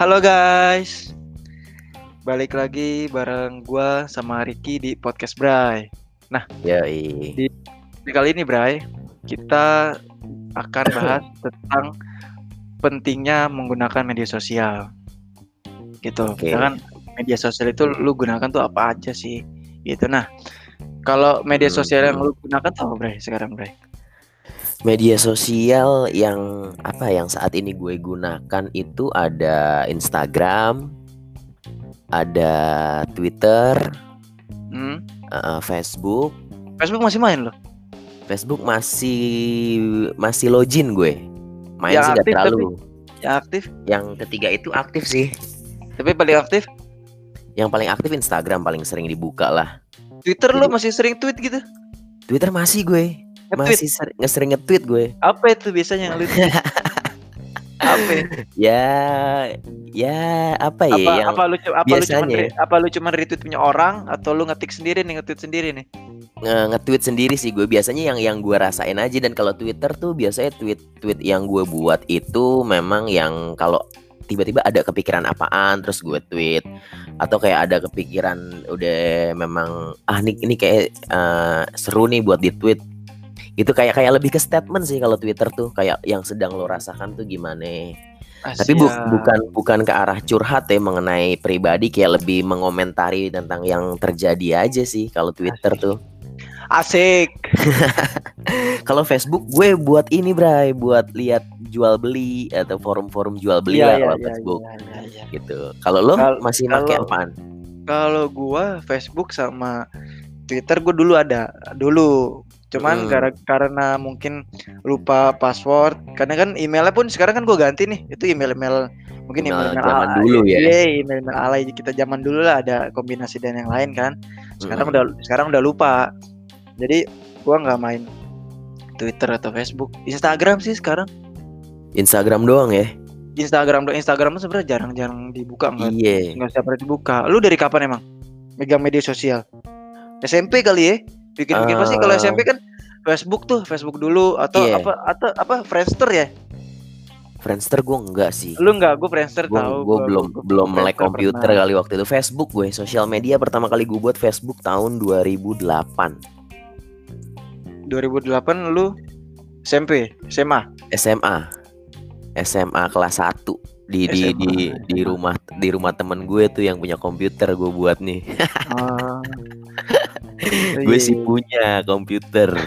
Halo guys, balik lagi bareng gua sama Ricky di podcast Bray. Yoi. Di kali ini Bray, kita akan bahas tentang pentingnya menggunakan media sosial. Gitu. Oke. Kan media sosial itu lu gunakan tuh apa aja sih? Gitu. Nah, kalau media Hmm, sosial yang lu gunakan tuh apa Bray sekarang Bray? Media sosial yang apa yang saat ini gue gunakan itu ada Instagram, ada Twitter, Hmm? eh, Facebook. Facebook masih main lo? Facebook masih masih login gue. Main Yang sih aktif terlalu. Yang aktif? Yang ketiga itu aktif sih. Tapi paling aktif Yang paling aktif Instagram paling sering dibuka lah. Twitter lu masih sering tweet gitu? Twitter masih gue. Masih ser- nge-sering nge-tweet gue. Apa itu biasanya yang lu apa? ya? Ya apa ya apa, yang apa lu apa lu cuman biasanya. apa lu cuman retweet punya orang atau lu ngetik sendiri nih nge-tweet sendiri nih? nge- nge-tweet sendiri sih gue biasanya yang yang gue rasain aja dan kalau Twitter tuh biasanya tweet tweet yang gue buat itu memang yang kalau tiba-tiba ada kepikiran apaan terus gue tweet atau kayak ada kepikiran udah memang ah ini ini kayak eh, seru nih buat di tweet itu kayak kayak lebih ke statement sih kalau Twitter tuh kayak yang sedang lo rasakan tuh gimana tapi bu- Asia. bukan bukan ke arah curhat ya mengenai pribadi kayak lebih mengomentari tentang yang terjadi aja sih kalau Twitter Asik. tuh asik. Kalau Facebook gue buat ini Bray, buat lihat jual beli atau forum-forum jual beli lah kalau Facebook iya, iya, iya. gitu. Kalau lo Kal- masih pakai apaan? Kalau gua Facebook sama Twitter gua dulu ada dulu. Cuman Hmm. gara- karena mungkin lupa password. Karena kan emailnya pun sekarang kan gua ganti nih. Itu email-email mungkin Email email, zaman ala- dulu ya. Iya, email-email alay kita zaman dulu lah ada kombinasi dan yang lain kan. Sekarang Mm-mm. udah sekarang udah lupa. Jadi gua nggak main Twitter atau Facebook. Instagram sih sekarang. Instagram doang ya? Instagram Instagram tuh sebenarnya jarang-jarang dibuka nggak Iya. nggak usah pernah dibuka. Lu dari kapan emang megang media sosial? SMP kali ya? Bikin-bikin pasti kalau Eh. SMP kan Facebook tuh, Facebook dulu atau Iya. apa atau apa Friendster ya? Friendster gue enggak sih. Lu nggak, gue Friendster Gue tahu. gue belum gua- belum melek komputer pernah. kali waktu itu. Facebook gue, sosial media pertama kali gue buat Facebook tahun 2008. 2008 lu SMP, SMA. SMA. SMA kelas 1 di di SMA. di di rumah di rumah temen gue tuh yang punya komputer gue buat nih. Ah. gue Iya, sih iya. punya komputer.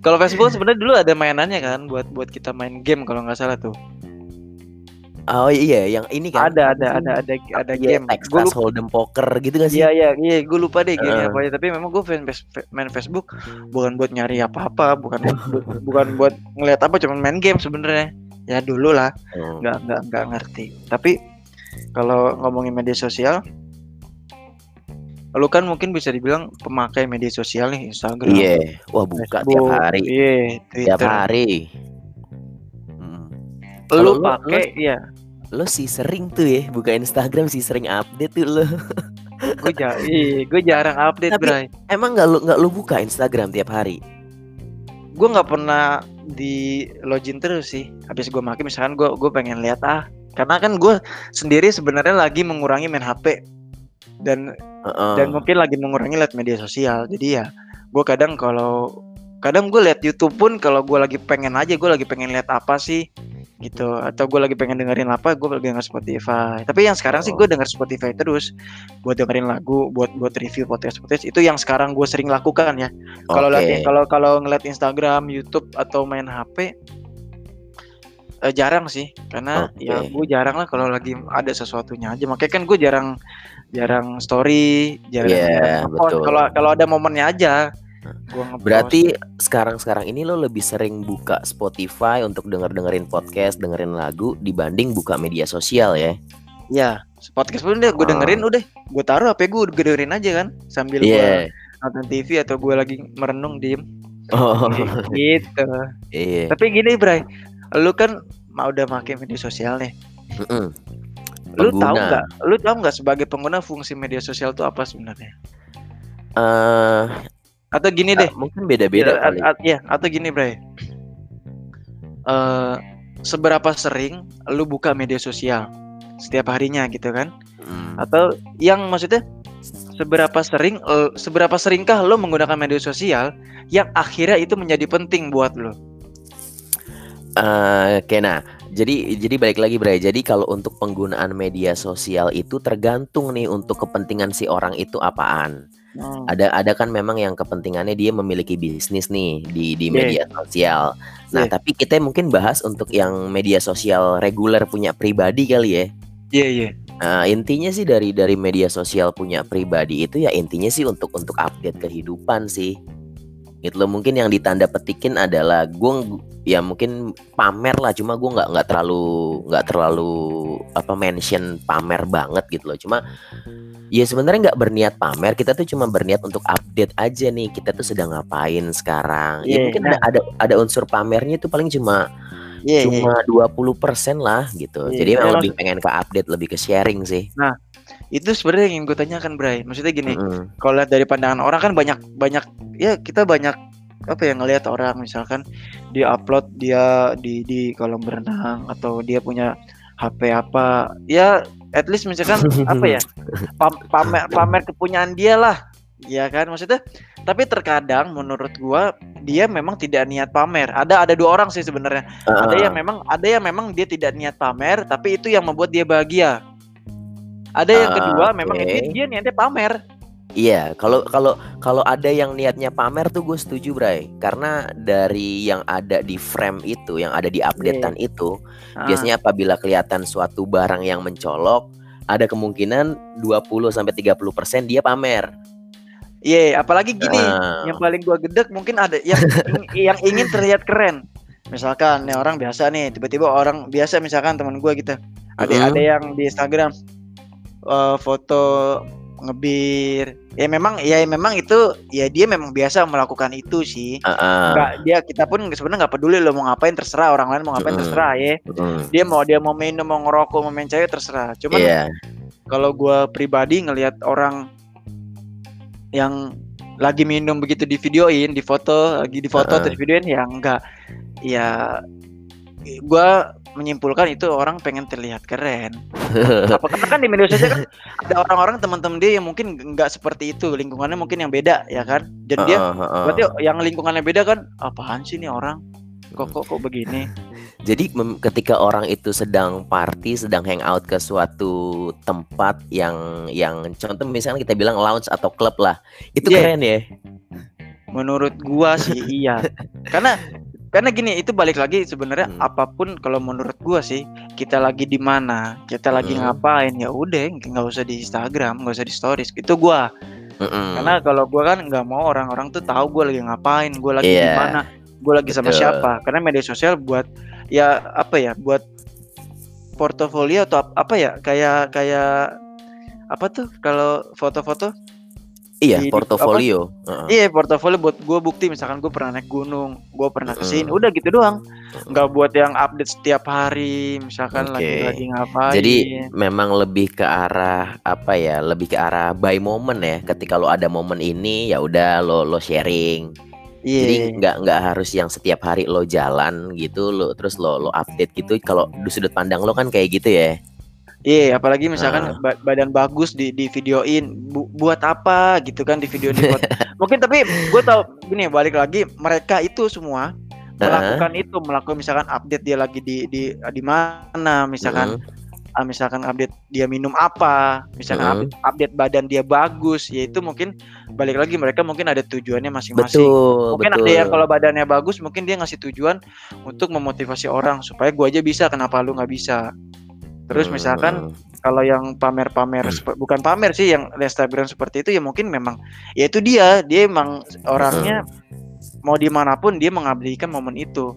Kalau Facebook sebenarnya dulu ada mainannya kan buat buat kita main game kalau nggak salah tuh. Oh iya, yang ini kan. Ada ada ada ada ada Iya, game. Texas. Hold'em poker gitu gak sih? Iya iya iya, gue lupa deh game Heeh. apa ya. Tapi memang gue fan face- main Facebook bukan buat nyari apa-apa, bukan bukan buat ngeliat apa, cuma main game sebenarnya. Ya dulu lah, Oh. nggak nggak nggak ngerti. Tapi kalau ngomongin media sosial, lu kan mungkin bisa dibilang pemakai media sosial nih, Instagram, Iya, wah buka tiap Facebook, hari, iya, tiap Twitter. hari. Hmm. Lu lu- pakai, iya. Lo sih sering tuh ya buka Instagram sih sering update tuh lo. Gue ja iya, gue jarang update, Tapi- Bray. Emang nggak lo nggak lo buka Instagram tiap hari? gue nggak pernah di login terus sih habis gue makin misalkan gue gue pengen lihat ah karena kan gue sendiri sebenarnya lagi mengurangi main HP dan Heeh. dan mungkin lagi mengurangi lihat media sosial. Jadi ya gue kadang kalau kadang gue lihat YouTube pun kalau gue lagi pengen aja gue lagi pengen lihat apa sih gitu. Atau gue lagi pengen dengerin apa gue lagi denger Spotify. Tapi yang sekarang sih Oh. gue denger Spotify terus buat dengerin lagu buat buat review podcast podcast itu yang sekarang gue sering lakukan ya. Kalau lihat kalau kalau ngeliat Instagram, YouTube atau main HP eh, jarang sih. Karena Oke. ya gue jarang lah kalau lagi ada sesuatunya aja. Makanya kan gue jarang jarang story jarang Iya, jarang nge-post. betul. kalau kalau ada momennya aja gua nge-post. Berarti sekarang-sekarang ini lo lebih sering buka Spotify untuk denger-dengerin podcast, dengerin lagu dibanding buka media sosial ya? ya podcast pun udah gue Ah. dengerin udah gue taruh HP gue gue dengerin aja kan sambil Iya. gue nonton TV atau gue lagi merenung diem Oh, gitu iya. tapi gini Bray lu kan mau udah pakai media sosial nih Mm-mm. Lu tahu Pengguna. nggak? Lu tahu nggak sebagai pengguna fungsi media sosial itu apa sebenarnya? Eh, Atau gini deh, mungkin beda-beda ya, kali. ya, atau gini, Bray. Eh, seberapa sering lu buka media sosial setiap harinya gitu kan? Hmm. Atau yang maksudnya seberapa sering eh, seberapa seringkah lo menggunakan media sosial yang akhirnya itu menjadi penting buat lo? Eh, Oke, nah, jadi jadi balik lagi Bray. Jadi kalau untuk penggunaan media sosial itu tergantung nih untuk kepentingan si orang itu apaan. Hmm. Ada ada kan memang yang kepentingannya dia memiliki bisnis nih di di Iya. media sosial. Nah, Iya. tapi kita mungkin bahas untuk yang media sosial reguler punya pribadi kali ya. Iya iya. Nah, intinya sih dari dari media sosial punya pribadi itu ya intinya sih untuk untuk update kehidupan sih. Gitu loh mungkin yang ditanda petikin adalah gue ya mungkin pamer lah cuma gue nggak nggak terlalu nggak terlalu apa mention pamer banget gitu loh. Cuma ya sebenarnya nggak berniat pamer kita tuh cuma berniat untuk update aja nih kita tuh sedang ngapain sekarang. Ya Iya, mungkin nah. ada ada unsur pamernya itu paling cuma Iya iya. cuma 20% lah gitu. Iya, jadi memang langsung- lebih pengen ke update lebih ke sharing sih Itu sebenarnya yang ingin gue tanyakan, Bray. Maksudnya gini, Mm-mm. kalau lihat dari pandangan orang kan banyak banyak ya kita banyak apa ya ngelihat orang. Misalkan dia upload dia di di kolam berenang atau dia punya HP apa. Ya at least misalkan apa ya pam- pamer pamer kepunyaan dia lah. Ya kan maksudnya? Tapi terkadang menurut gua dia memang tidak niat pamer. Ada ada dua orang sih sebenarnya. Ada Ah. yang memang ada yang memang dia tidak niat pamer tapi itu yang membuat dia bahagia ada yang Ah, kedua memang oke. ini dia niatnya pamer Iya, kalau kalau kalau ada yang niatnya pamer tuh gue setuju, Bray. Karena dari yang ada di frame itu, yang ada di updatean itu, Ah. biasanya apabila kelihatan suatu barang yang mencolok, ada kemungkinan 20 sampai 30% dia pamer. Iya, apalagi gini, Ah. yang paling gua gedek mungkin ada yang yang ingin terlihat keren. Misalkan nih orang biasa nih, tiba-tiba orang biasa misalkan teman gua gitu. Ada ada yang di Instagram eh, foto ngebir. Ya memang ya memang itu ya dia memang biasa melakukan itu sih. Ah, ah. Nggak, dia kita pun sebenarnya nggak peduli lo mau ngapain terserah orang lain mau ngapain Mm-mm. terserah ya. Mm. Dia mau dia mau minum mau ngerokok mau main cewek terserah. Cuman Iya. kalau gua pribadi ngelihat orang yang lagi minum begitu di videoin, di foto, lagi di foto Heeh. atau di videoin ya enggak. Ya gua menyimpulkan itu orang pengen terlihat keren. Apa karena kan di media sosial kan ada orang-orang teman-teman dia yang mungkin nggak seperti itu, lingkungannya mungkin yang beda ya kan. Dan dia Heeh, heeh. berarti yang lingkungannya beda kan apaan sih nih orang? Kok kok kok begini? Jadi ketika orang itu sedang party, sedang hangout ke suatu tempat yang yang contoh misalnya kita bilang lounge atau klub lah, itu Iya. keren ya. Menurut gua sih iya. Karena karena gini itu balik lagi sebenarnya Hmm. apa pun kalau menurut gua sih kita lagi di mana, kita lagi Hmm. ngapain ya udah nggak usah di Instagram, nggak usah di stories. Itu gua. Mm-mm. Karena kalau gua kan nggak mau orang-orang tuh tahu gua lagi ngapain, gua lagi di Iya. mana, gua lagi sama Betul. siapa. Karena media sosial buat ya apa ya, buat portofolio atau ap- apa ya, kayak kayak apa tuh kalau foto-foto Iya, di- portofolio. Heeh. Iya portofolio buat gue bukti misalkan gue pernah naik gunung, gue pernah ke sini, Mm-mm. udah gitu doang. Nggak buat yang update setiap hari, misalkan Oke. lagi lagi ngapain. Jadi memang lebih ke arah apa ya? Lebih ke arah by moment ya. Ketika lo ada momen ini ya udah lo lo sharing. iya, Jadi nggak nggak harus yang setiap hari lo jalan gitu lo terus lo lo update gitu. Kalau di sudut pandang lo kan kayak gitu ya. Iya, apalagi misalkan Ah. ba- badan bagus di di videoin, Bu- buat apa gitu kan di video di. Mungkin tapi gue tau gini balik lagi mereka itu semua melakukan itu, melakukan misalkan update dia lagi di di di mana, misalkan Mm-mm. ah, misalkan update dia minum apa, misalkan Mhm. update, update badan dia bagus, ya itu mungkin balik lagi mereka mungkin ada tujuannya masing-masing. betul mungkin betul. ada yang kalau badannya bagus, mungkin dia ngasih tujuan untuk memotivasi orang supaya gua aja bisa, kenapa lu nggak bisa? Terus Hmm. misalkan kalau yang pamer-pamer, sepe- bukan pamer sih, yang Instagram seperti itu ya mungkin memang, ya itu dia, dia emang orangnya mau di mana pun dia mengabdikan momen itu.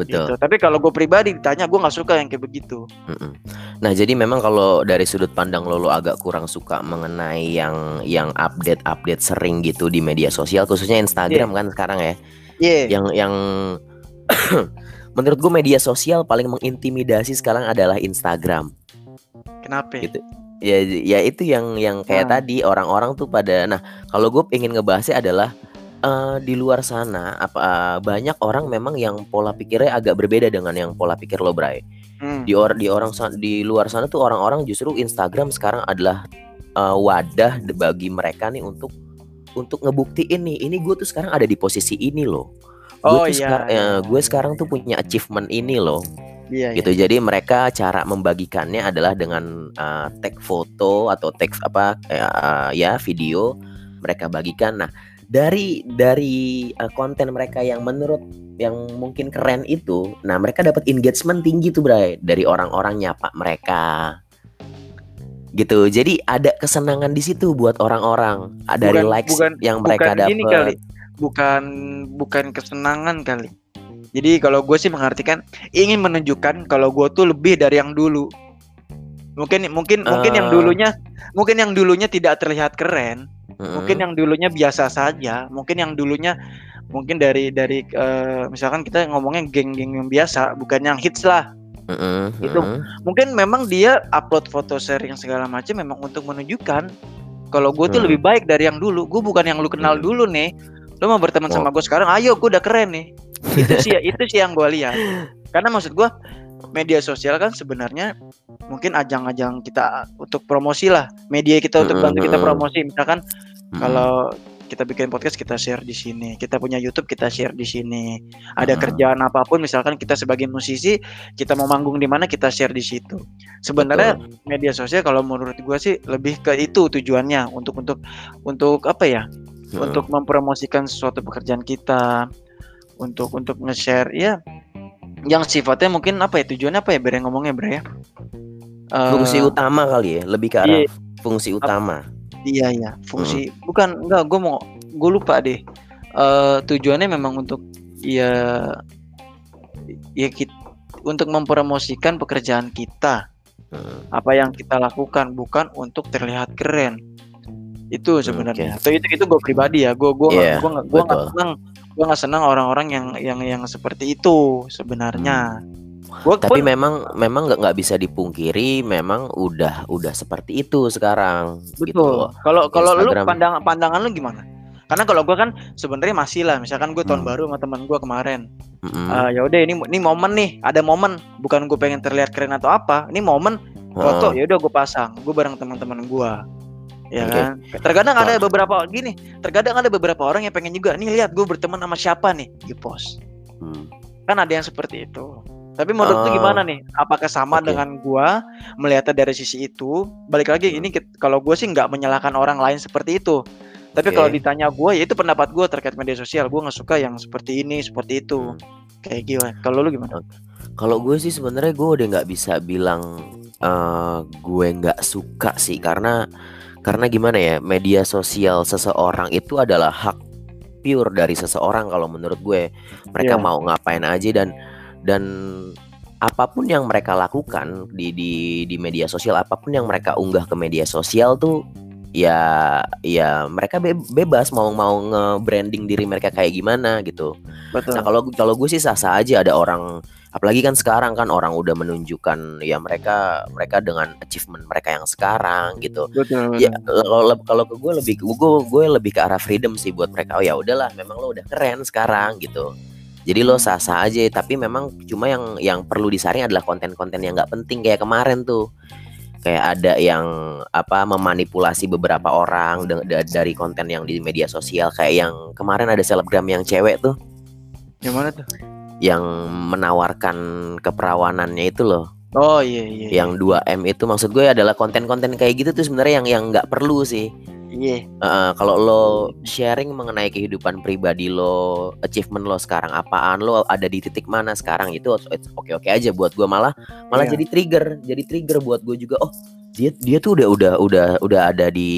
betul. Gitu. Tapi kalau gue pribadi ditanya, gue nggak suka yang kayak begitu. Mm-mm. Nah, jadi memang kalau dari sudut pandang lo, lo agak kurang suka mengenai yang yang update-update sering gitu di media sosial, khususnya Instagram kan sekarang ya. Iya. Yang yang menurut gue media sosial paling mengintimidasi sekarang adalah Instagram. Kenapa? Gitu. Ya ya itu yang yang kayak Nah. tadi orang-orang tuh pada nah, kalau gue ingin ngebahasnya adalah eh, di luar sana apa banyak orang memang yang pola pikirnya agak berbeda dengan yang pola pikir lo Bray. Hmm. Di or di orang di luar sana tuh orang-orang justru Instagram sekarang adalah eh, wadah bagi mereka nih untuk untuk ngebuktiin nih ini gue tuh sekarang ada di posisi ini loh. Gue Oh tuh iya, sekar- iya. eh, gue sekarang tuh punya achievement ini loh Iya, iya. gitu. Jadi mereka cara membagikannya adalah dengan uh, tag foto atau tag apa uh, ya video mereka bagikan. Nah dari dari uh, konten mereka yang menurut yang mungkin keren itu, nah mereka dapat engagement tinggi tuh Bray dari orang-orang nyapa mereka gitu. Jadi ada kesenangan di situ buat orang-orang. Ada dari Bukan- likes bukan- yang mereka gini kali. Bukan bukan kesenangan kali. Jadi kalau gue sih mengartikan ingin menunjukkan kalau gue tuh lebih dari yang dulu. Mungkin mungkin mungkin yang Eh. dulunya mungkin yang dulunya tidak terlihat keren, Mm-mm. mungkin yang dulunya biasa saja, mungkin yang dulunya mungkin dari dari eh, misalkan kita ngomongnya geng-geng yang biasa, bukan yang hits lah. Mm-mm, itu mm-mm. Mungkin memang dia upload foto sharing segala macam memang untuk menunjukkan kalau gue tuh Hmm. lebih baik dari yang dulu. Gue bukan yang lu kenal Hmm. dulu nih. Lu mau berteman Oh. sama gue sekarang, ayo gue udah keren nih. itu sih itu sih yang gue lihat. Karena maksud gue media sosial kan sebenarnya mungkin ajang-ajang kita untuk promosi lah. Media kita untuk bantu kita promosi. Misalkan kalau kita bikin podcast kita share di sini, kita punya YouTube kita share di sini. Ada Hmm. kerjaan apa pun misalkan kita sebagai musisi, kita mau manggung di mana kita share di situ. Sebenarnya Betul. media sosial kalau menurut gue sih lebih ke itu tujuannya untuk untuk untuk apa ya? Mm-mm. Untuk mempromosikan sesuatu pekerjaan kita, untuk untuk nge-share ya yang sifatnya mungkin apa ya tujuannya apa ya Bre ngomongnya Bre ya? Eh, fungsi utama kali ya lebih ke arah iya. fungsi utama Iya iya, fungsi bukan enggak gue mau gue lupa deh. Eh tujuannya memang untuk ya ya kita untuk mempromosikan pekerjaan kita, Hmm. apa yang kita lakukan bukan untuk terlihat keren. Itu sebenarnya. Atau itu itu gue pribadi ya, gue gue Iya, gue gue nggak betul. senang gue nggak senang orang-orang yang yang yang seperti itu sebenarnya. Gue tapi memang memang nggak nggak bisa dipungkiri memang udah udah seperti itu sekarang gitu Betul. Kalau kalau lu Instagram. pandangan lu gimana? Karena kalau gua kan sebenarnya masih lah. Misalkan gue tahun Hmm. baru sama teman gua kemarin. Mm-mm. Ah, ya udah ini ini momen nih. Ada momen. Bukan gue pengen terlihat keren atau apa. Ini momen foto. Heeh. Ya udah gue pasang. Gue bareng teman-teman gua. Ya Oke. kan. Terkadang ada beberapa gini. Terkadang ada beberapa orang yang pengen juga. Nih lihat gue berteman sama siapa nih di post. Hmm. Kan ada yang seperti itu. Tapi menurut lu Oh. gimana nih? Apakah sama Oke. dengan gua melihatnya dari sisi itu? Balik lagi ini kit- kalau gue sih nggak menyalahkan orang lain seperti itu. Tapi Oke. kalau ditanya gua ya itu pendapat gua terkait media sosial. Gua nggak suka yang seperti ini, seperti itu. Hmm. Kayak gimana? Kalau lu gimana? Kalau gue sih sebenarnya gue udah nggak bisa bilang eh, gue nggak suka sih karena karena gimana ya media sosial seseorang itu adalah hak pure dari seseorang kalau menurut gue mereka Iya. mau ngapain aja dan dan apa pun yang mereka lakukan di di di media sosial apa pun yang mereka unggah ke media sosial tuh ya ya mereka be- bebas mau mau nge-branding diri mereka kayak gimana gitu Betul. Nah kalau kalau gue sih sah-sah aja ada orang apalagi kan sekarang kan orang udah menunjukkan ya mereka mereka dengan achievement mereka yang sekarang gitu. betul. Ya kalau kalau ke gue lebih gue gue lebih ke arah freedom sih buat mereka. Oh ya udahlah memang lo udah keren sekarang gitu. Jadi lo sah-sah aja tapi memang cuma yang yang perlu disaring adalah konten-konten yang nggak penting kayak kemarin tuh. Kayak ada yang apa memanipulasi beberapa orang dari konten yang di media sosial kayak yang kemarin ada selebgram yang cewek tuh Yang mana tuh? yang menawarkan keperawanannya itu loh Oh iya iya. yang 2M itu maksud gue adalah konten-konten kayak gitu tuh sebenarnya yang yang nggak perlu sih Iya. Heeh, kalau lo sharing mengenai kehidupan pribadi lo achievement lo sekarang apaan lo ada di titik mana sekarang itu oke oke aja buat gue malah malah Iya. jadi trigger jadi trigger buat gue juga oh dia dia tuh udah udah udah udah ada di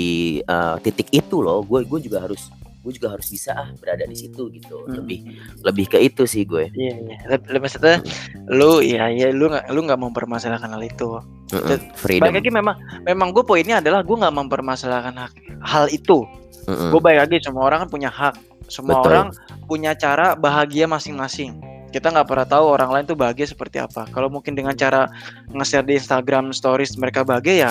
eh, titik itu loh gue gue juga harus gue juga harus bisa ah berada di situ gitu Hmm. lebih lebih ke itu sih gue Iya iya. Leb- leb- Maksudnya lu iya iya lu nggak lu nggak mempermasalahkan hal itu. Balik lagi memang memang gue poinnya adalah gue nggak mempermasalahkan hak, hal itu. Mm-mm. Gue balik lagi semua orang kan punya hak. Semua Betul. orang punya cara bahagia masing-masing. Kita nggak pernah tahu orang lain tuh bahagia seperti apa. Kalau mungkin dengan cara nge-share di Instagram Stories mereka bahagia ya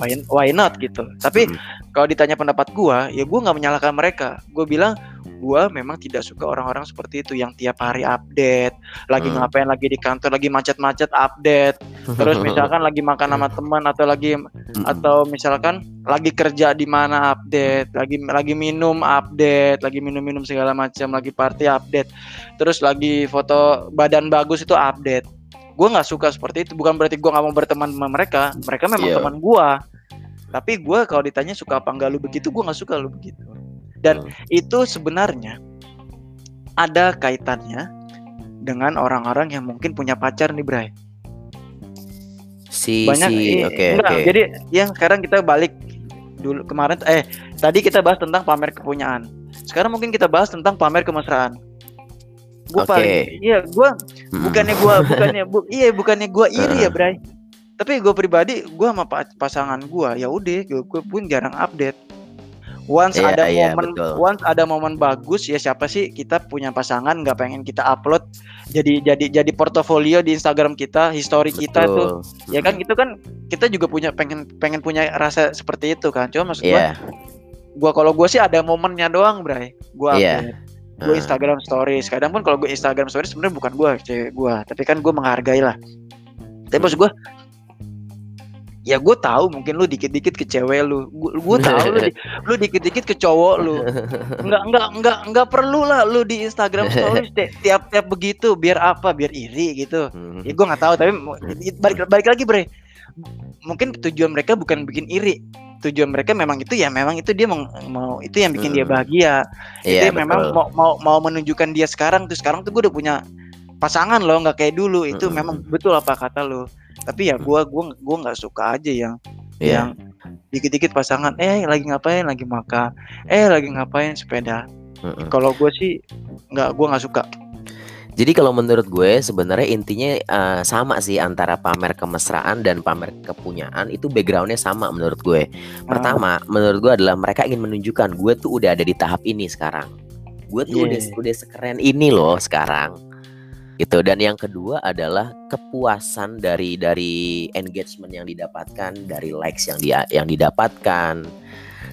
why, why not gitu. Tapi Mm. kalau ditanya pendapat gua, ya gua nggak menyalahkan mereka. Gue bilang gue memang tidak suka orang-orang seperti itu yang tiap hari update lagi Hmm. ngapain lagi di kantor lagi macet-macet update terus misalkan lagi makan sama teman atau lagi Mm-mm. atau misalkan lagi kerja di mana update lagi lagi minum update lagi minum-minum segala macam lagi party update terus lagi foto badan bagus itu update gue nggak suka seperti itu bukan berarti gue nggak mau berteman sama mereka mereka memang Iya. teman gue tapi gue kalau ditanya suka apa enggak lu begitu gue nggak suka lu begitu dan Hmm. itu sebenarnya ada kaitannya dengan orang-orang yang mungkin punya pacar nih Bray si banyak si oke enggak, oke jadi yang sekarang kita balik dulu kemarin eh tadi kita bahas tentang pamer kepunyaan sekarang mungkin kita bahas tentang pamer kemesraan gue Oke. paling iya gue Mm-mm. bukannya gue bukannya bu, iya bukannya gue iri ya. Bray tapi gue pribadi gue sama pa- pasangan gue ya udah gue pun jarang update once Iya, ada iya, momen betul. once ada momen bagus ya siapa sih kita punya pasangan nggak pengen kita upload jadi jadi jadi portofolio di Instagram kita history kita tuh ya kan itu kan kita juga punya pengen pengen punya rasa seperti itu kan cuma maksud gua Iya. gua kalau gua sih ada momennya doang bray gua Iya. update gua Ah. Instagram stories kadang pun kalau gua Instagram stories sebenarnya bukan gua cewek gua tapi kan gua menghargai lah tapi maksud gua ya gue tahu mungkin lu dikit-dikit ke cewek lu. Gue tahu lu di- lu dikit-dikit ke cowok lu. Nggak nggak nggak nggak perlu lah lu di Instagram stories ti- tiap-tiap begitu biar apa? Biar iri gitu. Hmm. ya gue nggak tahu tapi balik balik lagi bre. Mungkin tujuan mereka bukan bikin iri. Tujuan mereka memang itu ya memang itu dia mau, mau itu yang bikin dia Mm. bahagia. Itu Iya, yang memang mau, mau mau menunjukkan dia sekarang tuh. Sekarang tuh gue udah punya pasangan loh nggak kayak dulu. Itu Mm-mm. memang betul apa kata lo tapi ya gue gua gua nggak suka aja yang Iya. yang dikit-dikit pasangan eh lagi ngapain lagi makan eh lagi ngapain sepeda Mm-mm. kalau gue sih nggak gue nggak suka Jadi kalau menurut gue sebenarnya intinya eh, sama sih antara pamer kemesraan dan pamer kepunyaan itu backgroundnya sama menurut gue. Pertama, menurut gue adalah mereka ingin menunjukkan gue tuh udah ada di tahap ini sekarang. Gue tuh udah Yeah. udah sekeren ini loh sekarang. Gitu. Dan yang kedua adalah kepuasan dari dari engagement yang didapatkan, dari likes yang dia yang didapatkan,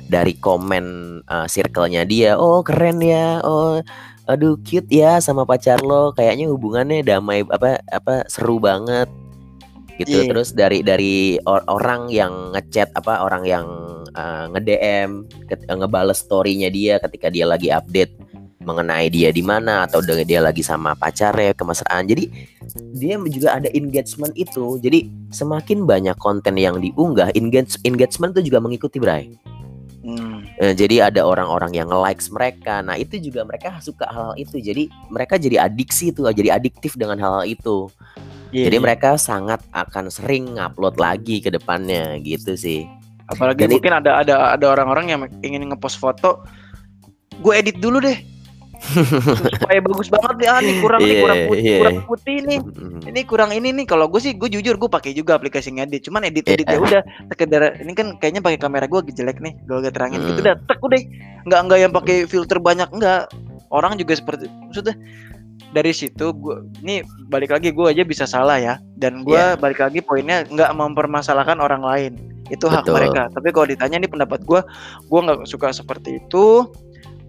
dari komen eh, circle-nya dia. Oh, keren ya. Oh, aduh cute ya sama pacar lo kayaknya hubungannya damai apa apa seru banget gitu Iya. terus dari dari or- orang yang ngechat apa orang yang uh, nge-DM ket- ngebales story-nya dia ketika dia lagi update mengenai dia di mana atau dia lagi sama pacarnya kemesraan jadi dia juga ada engagement itu jadi semakin banyak konten yang diunggah engage engagement itu juga mengikuti Bray Hmm. Eh, jadi ada orang-orang yang likes mereka. Nah, itu juga mereka suka hal itu. Jadi mereka jadi adiksi tuh, jadi adiktif dengan hal itu. Iya, jadi iya. mereka sangat akan sering ngupload lagi ke depannya gitu sih. apalagi dan mungkin ada ada ada orang-orang yang ingin ngepost foto gue edit dulu deh supaya bagus banget ya nih kurang nih Iya, kurang putih, iya. kurang putih nih Mm. ini kurang ini nih kalau gue sih gue jujur gue pakai juga aplikasi ngedit cuman edit edit ya Iya. udah sekedar ini kan kayaknya pakai kamera gue jelek nih gue agak terangin gitu Mm. udah tek udah nggak nggak yang pakai filter banyak enggak orang juga seperti maksudnya dari situ gue ini balik lagi gue aja bisa salah ya dan gue Iya. balik lagi poinnya nggak mempermasalahkan orang lain itu hak Betul. mereka tapi kalau ditanya nih pendapat gue gue nggak suka seperti itu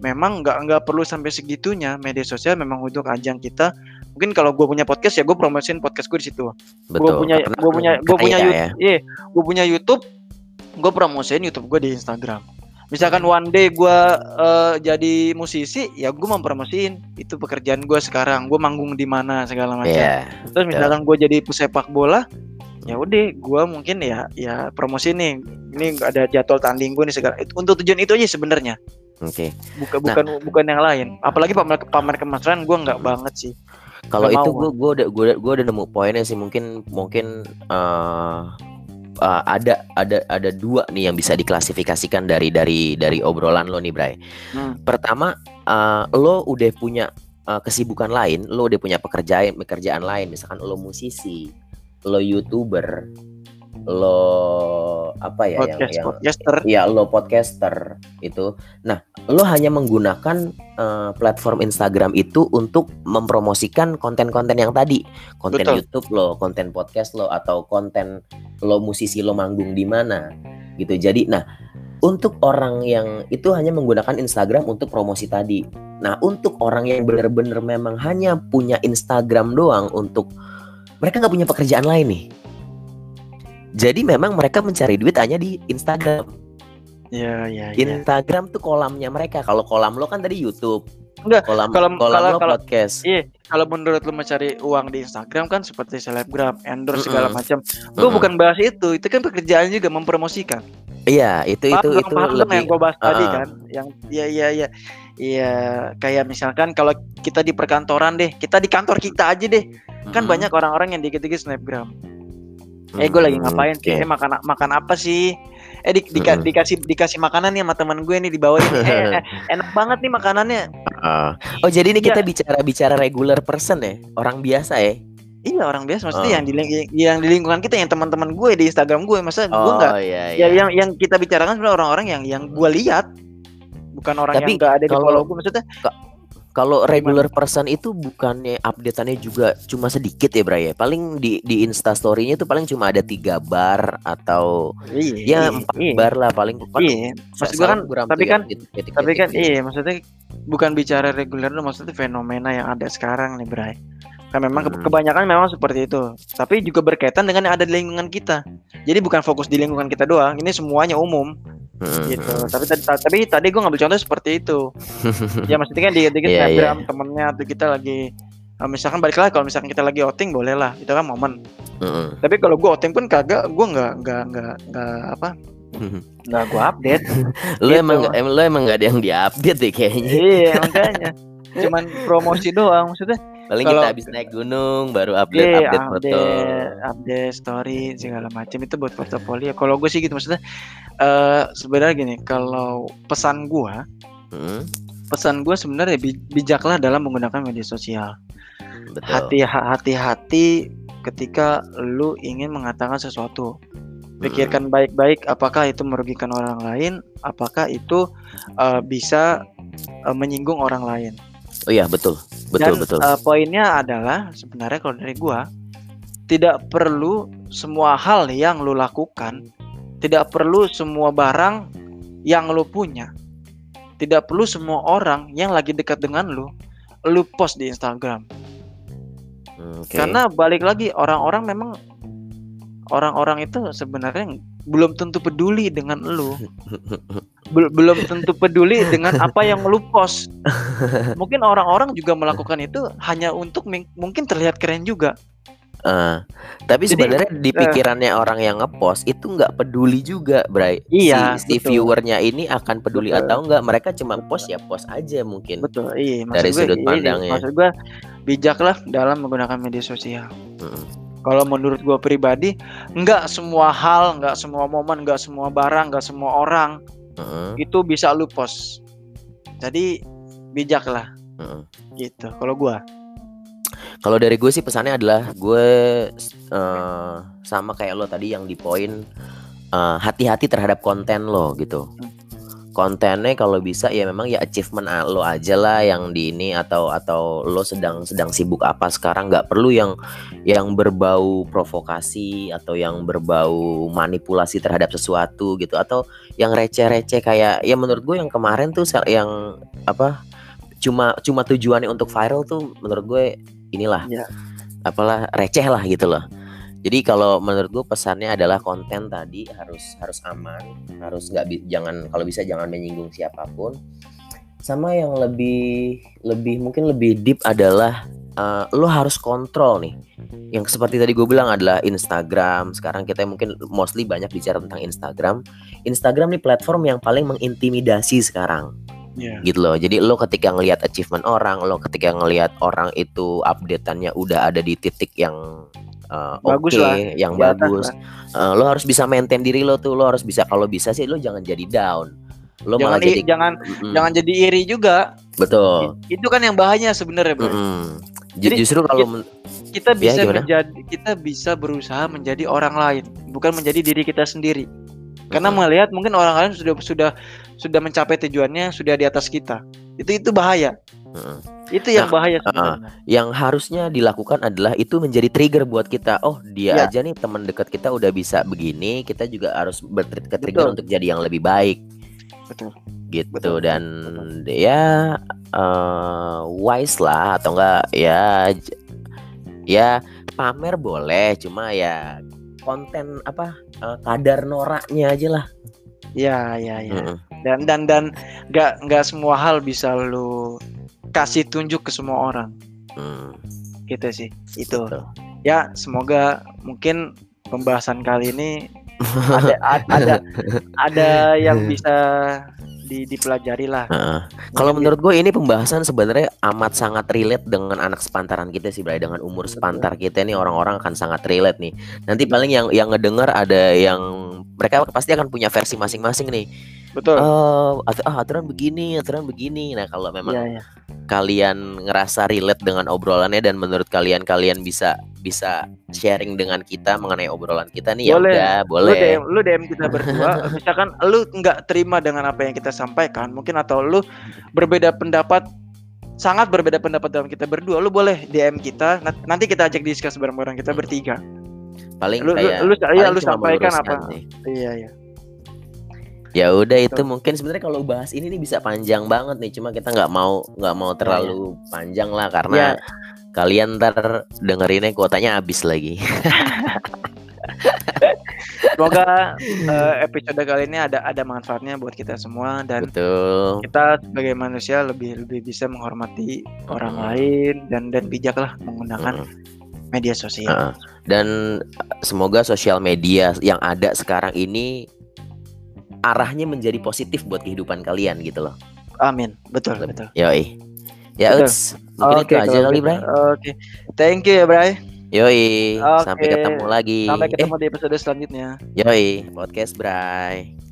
memang nggak nggak perlu sampai segitunya. Media sosial memang untuk ajang kita. Mungkin kalau gue punya podcast ya gue promosiin podcast gue di situ. Gue punya gue punya gue kaya punya ya. YouTube iya gue punya YouTube gue promosiin YouTube gue di Instagram. Misalkan one day gue eh, jadi musisi ya gue mempromosiin. Itu pekerjaan gue sekarang. Gue manggung di mana segala macam. Iya. terus misalkan gue jadi pesepak bola ya udah gue mungkin ya ya promosi nih. Ini ada jadwal tanding gue nih segala Itu- untuk tujuan itu aja sebenarnya Oke. bukan Nah. bukan bukan yang lain apalagi pamer pamer kemesraan gue nggak banget sih Kalau itu gue gue udah gue udah, udah nemu poinnya sih mungkin mungkin eh eh, ada ada ada dua nih yang bisa diklasifikasikan dari dari dari obrolan lo nih Bray. Hmm. Pertama eh, lo udah punya eh, kesibukan lain, lo udah punya pekerjaan pekerjaan lain, misalkan lo musisi, lo youtuber, lo apa ya podcast yang yang podcaster ya lo podcaster itu. Nah, lo hanya menggunakan eh, platform Instagram itu untuk mempromosikan konten-konten yang tadi, konten Betul. YouTube lo, konten podcast lo atau konten lo musisi lo manggung di mana gitu. Jadi, nah untuk orang yang itu hanya menggunakan Instagram untuk promosi tadi. Nah, untuk orang yang benar-benar memang hanya punya Instagram doang untuk mereka nggak punya pekerjaan lain nih. Jadi memang mereka mencari duit hanya di Instagram. Iya, iya, iya. Instagram tuh kolamnya mereka. Kalau kolam lo kan tadi YouTube. Enggak, Kolam kalau kolam kalau lo kalau podcast. Iya, kalau menurut lu mencari uang di Instagram kan seperti selebgram, endorse segala Mm-mm. macam. Gue Mm-mm. bukan bahas itu, itu kan pekerjaan juga mempromosikan. Iya, itu Paham itu dong, itu paham dong lebih yang gue bahas tadi Ah. kan, yang iya iya iya. Iya, kayak misalkan kalau kita di perkantoran deh, kita di kantor kita aja deh, kan Mm-mm. banyak orang-orang yang dikit-dikit snapgram. Eh gue lagi ngapain sih? oke. Eh makan makan apa sih? Eh di, dika- Mm-mm. dikasih dikasih makanan nih sama teman gue nih di bawah ini. Eh, eh, enak banget nih makanannya. Ah. Oh, jadi ini kita Iya. bicara bicara regular person ya, orang biasa ya. Iya orang biasa maksudnya Oh. yang di yang di lingkungan kita yang teman-teman gue di Instagram gue masa gue Oh, nggak iya ya iya. yang yang kita bicarakan sebenarnya orang-orang yang yang gue lihat bukan orang Tapi yang nggak ada di follow gue maksudnya Kalau regular person itu bukannya updateannya juga cuma sedikit ya, Bray ya? Paling di di Insta story-nya itu paling cuma ada tiga bar atau iya ya empat iya, bar lah paling. Kan iya. maksud gue kan tapi tuh kan yang titik-titik tapi kan gitu. iya maksudnya bukan bicara reguler lu maksudnya fenomena yang ada sekarang nih Bray kan memang Hmm. kebanyakan memang seperti itu tapi juga berkaitan dengan yang ada di lingkungan kita jadi bukan fokus di lingkungan kita doang ini semuanya umum Gitu tapi tadi tapi tadi gue ngambil contoh seperti itu ya maksudnya kan dikit-dikit Iya, snapgram temennya atau kita lagi eh, misalkan balik lagi kalau misalkan kita lagi outing boleh lah itu kan momen Mm-mm. tapi kalau gue outing pun kagak gue nggak nggak nggak nggak apa nggak gue update lu Gitu. emang em, lu emang gak ada yang diupdate deh kayaknya. iya makanya cuman promosi doang maksudnya Paling Kalau- kita habis naik gunung baru update Iya, update foto. update, update story segala macam itu buat portofolio. Kalau gue sih gitu maksudnya eh sebenarnya gini, kalau pesan gua, Mm, pesan gua sebenarnya bi- bijaklah dalam menggunakan media sosial. hati-hati ketika lu ingin mengatakan sesuatu. Pikirkan baik-baik apakah itu merugikan orang lain, apakah itu eh, bisa eh, menyinggung orang lain. Oh iya betul betul Dan betul. eh, poinnya adalah sebenarnya kalau dari gua tidak perlu semua hal yang lu lakukan, tidak perlu semua barang yang lu punya, tidak perlu semua orang yang lagi dekat dengan lu, lu post di Instagram. Oke. Karena balik lagi orang-orang memang orang-orang itu sebenarnya belum tentu peduli dengan lu. Bel- belum tentu peduli dengan apa yang lu post. Mungkin orang-orang juga melakukan itu hanya untuk mungkin terlihat keren juga. Eh, tapi Jadi, sebenarnya di eh. pikirannya orang yang ngepost itu nggak peduli juga, Bray. Iya, si, si betul. viewernya ini akan peduli Betul. atau enggak? Mereka cuma post ya post aja mungkin. Betul, iya. Maksud Dari gue, sudut iya, pandangnya. Maksud gue bijaklah dalam menggunakan media sosial. Mm-mm. Kalau menurut gue pribadi, nggak semua hal, nggak semua momen, nggak semua barang, nggak semua orang Mm-mm. itu bisa lu post. Jadi bijaklah, Mm-mm. gitu. Kalau gue, Kalau dari gue sih pesannya adalah gue eh, sama kayak lo tadi yang di poin eh, hati-hati terhadap konten lo gitu. Kontennya kalau bisa ya memang ya achievement a- lo aja lah yang di ini atau atau lo sedang sedang sibuk apa sekarang nggak perlu yang yang berbau provokasi atau yang berbau manipulasi terhadap sesuatu gitu atau yang receh-receh kayak ya menurut gue yang kemarin tuh yang apa cuma cuma tujuannya untuk viral tuh menurut gue inilah Ya. apalah receh lah gitu loh. Jadi kalau menurut gue pesannya adalah konten tadi harus harus aman, harus nggak jangan kalau bisa jangan menyinggung siapa pun. Sama yang lebih lebih mungkin lebih deep adalah eh, lo harus kontrol nih. Yang seperti tadi gue bilang adalah Instagram. Sekarang kita mungkin mostly banyak bicara tentang Instagram. Instagram nih platform yang paling mengintimidasi sekarang ya. gitu loh. Jadi lo ketika ngelihat achievement orang, lo ketika ngelihat orang itu updateannya udah ada di titik yang uh, oke, Bagus lah, yang di atas bagus. Uh, lo harus bisa maintain diri lo tuh, lo harus bisa kalau bisa sih lo jangan jadi down. Lo Jangan malah jadi jangan Mm-mm, jangan jadi iri juga. betul. Itu kan yang bahaya sebenarnya, Bro. Ju- Jadi, Justru kalau Kita bisa gimana? menjadi kita bisa berusaha menjadi orang lain, bukan menjadi diri kita sendiri. Karena Mm-mm. melihat mungkin orang lain sudah sudah sudah mencapai tujuannya, sudah di atas kita. Itu itu bahaya. Mm-mm. Itu yang Nah, bahaya sebenarnya. Yang harusnya dilakukan adalah itu menjadi trigger buat kita. Oh, dia Ya. aja nih teman dekat kita udah bisa begini, kita juga harus ber-trigger Betul. untuk jadi yang lebih baik Betul. gitu Betul, dan ya eh, wise lah atau enggak ya ya pamer boleh cuma ya konten apa eh, kadar noraknya aja lah Ya, ya, ya. Mm-mm. Dan dan dan nggak nggak semua hal bisa lu kasih tunjuk ke semua orang. Hmm, Gitu sih. Itu. gitu. Ya, semoga mungkin pembahasan kali ini ada ada ada yang bisa di, dipelajari lah. Heeh. Kalau Mungkin menurut gue ini pembahasan sebenarnya amat sangat relate dengan anak sepantaran kita sih, Bray. Dengan umur sepantar kita nih orang-orang akan sangat relate nih. Nanti paling yang yang ngedenger ada yang mereka pasti akan punya versi masing-masing nih. Betul. Oh, at- ah, aturan begini, aturan begini. Nah, kalau memang Iya, iya. Kalian ngerasa relate dengan obrolannya dan menurut kalian kalian bisa bisa sharing dengan kita mengenai obrolan kita nih ya Boleh. udah Lu boleh. DM, lu DM kita berdua, misalkan lu nggak terima dengan apa yang kita sampaikan, mungkin atau lu berbeda pendapat sangat berbeda pendapat dalam kita berdua, lu boleh DM kita, na- nanti kita ajak diskus bareng-bareng kita bertiga. Paling Lu lu, kayak lu, iya, paling lu cuma sampaikan apa? sih. Iya, iya. Ya udah itu mungkin sebenarnya kalau bahas ini nih bisa panjang banget nih, cuma kita nggak mau nggak mau terlalu panjang lah karena kalian ntar dengerinnya kuotanya habis lagi. Semoga eh, episode kali ini ada ada manfaatnya buat kita semua dan Betul. kita sebagai manusia lebih lebih bisa menghormati orang Mm. lain dan dan bijak lah menggunakan Mm. media sosial. Heeh. Dan eh, semoga sosial media yang ada sekarang ini arahnya menjadi positif buat kehidupan kalian gitu loh. Amin. Betul, betul. Yoi. Ya Betul. Uts, mungkin itu Oke, aja kali, gitu. Bray. Oke. Thank you ya, Bray. Yoi, Oke. sampai ketemu lagi. Sampai Eh, ketemu di episode selanjutnya. yoi, podcast Bray.